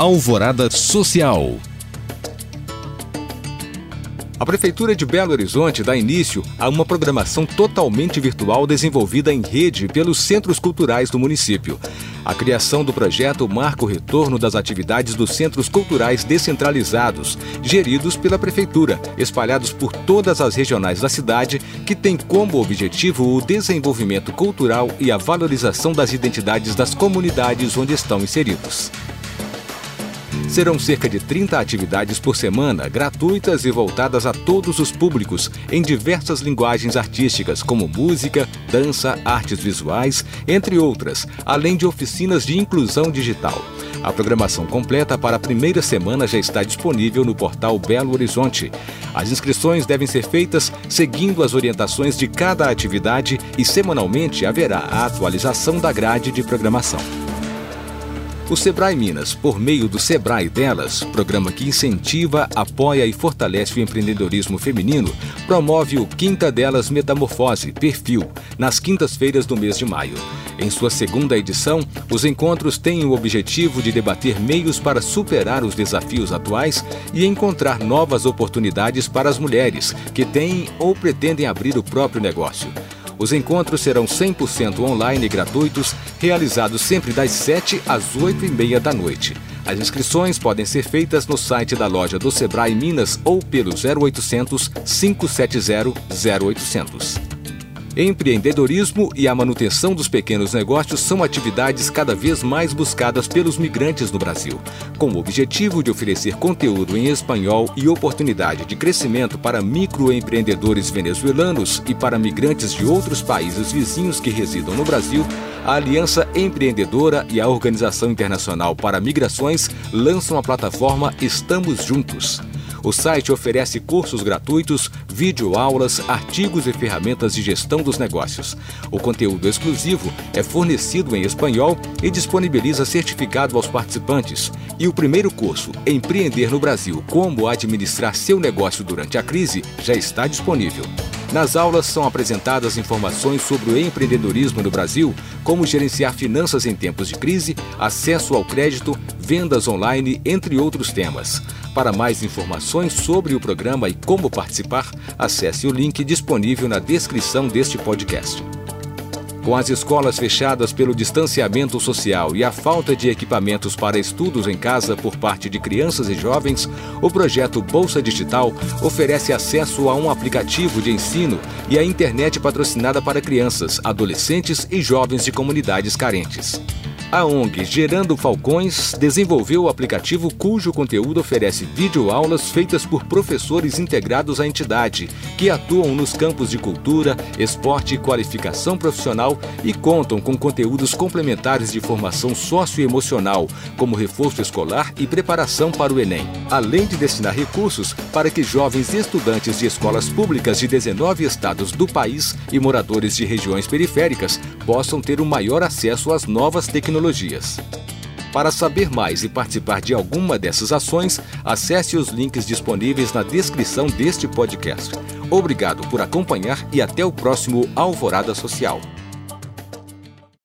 Alvorada Social. A Prefeitura de Belo Horizonte dá início a uma programação totalmente virtual desenvolvida em rede pelos centros culturais do município. A criação do projeto marca o retorno das atividades dos centros culturais descentralizados, geridos pela Prefeitura, espalhados por todas as regionais da cidade, que tem como objetivo o desenvolvimento cultural e a valorização das identidades das comunidades onde estão inseridos. Serão cerca de 30 atividades por semana, gratuitas e voltadas a todos os públicos, em diversas linguagens artísticas, como música, dança, artes visuais, entre outras, além de oficinas de inclusão digital. A programação completa para a primeira semana já está disponível no portal Belo Horizonte. As inscrições devem ser feitas seguindo as orientações de cada atividade e semanalmente haverá a atualização da grade de programação. O Sebrae Minas, por meio do Sebrae Delas, programa que incentiva, apoia e fortalece o empreendedorismo feminino, promove o Quinta Delas Metamorfose, Perfil, nas quintas-feiras do mês de maio. Em sua segunda edição, os encontros têm o objetivo de debater meios para superar os desafios atuais e encontrar novas oportunidades para as mulheres que têm ou pretendem abrir o próprio negócio. Os encontros serão 100% online e gratuitos, realizados sempre das 7 às 8 e meia da noite. As inscrições podem ser feitas no site da loja do Sebrae Minas ou pelo 0800 570 0800. Empreendedorismo e a manutenção dos pequenos negócios são atividades cada vez mais buscadas pelos migrantes no Brasil, com o objetivo de oferecer conteúdo em espanhol e oportunidade de crescimento para microempreendedores venezuelanos e para migrantes de outros países vizinhos que residam no Brasil. A Aliança Empreendedora e a Organização Internacional para Migrações lançam a plataforma Estamos Juntos. O site oferece cursos gratuitos, videoaulas, artigos e ferramentas de gestão dos negócios. O conteúdo exclusivo é fornecido em espanhol e disponibiliza certificado aos participantes. E o primeiro curso, Empreender no Brasil: Como administrar seu negócio durante a crise, já está disponível. Nas aulas são apresentadas informações sobre o empreendedorismo no Brasil, como gerenciar finanças em tempos de crise, acesso ao crédito, vendas online, entre outros temas. Para mais informações sobre o programa e como participar, acesse o link disponível na descrição deste podcast. Com as escolas fechadas pelo distanciamento social e a falta de equipamentos para estudos em casa por parte de crianças e jovens, o projeto Bolsa Digital oferece acesso a um aplicativo de ensino e a internet patrocinada para crianças, adolescentes e jovens de comunidades carentes. A ONG Gerando Falcões desenvolveu o aplicativo cujo conteúdo oferece videoaulas feitas por professores integrados à entidade, que atuam nos campos de cultura, esporte e qualificação profissional e contam com conteúdos complementares de formação socioemocional, como reforço escolar e preparação para o Enem, além de destinar recursos para que jovens estudantes de escolas públicas de 19 estados do país e moradores de regiões periféricas possam ter um maior acesso às novas tecnologias tecnologias. Para saber mais e participar de alguma dessas ações, acesse os links disponíveis na descrição deste podcast. Obrigado por acompanhar e até o próximo Alvorada Social.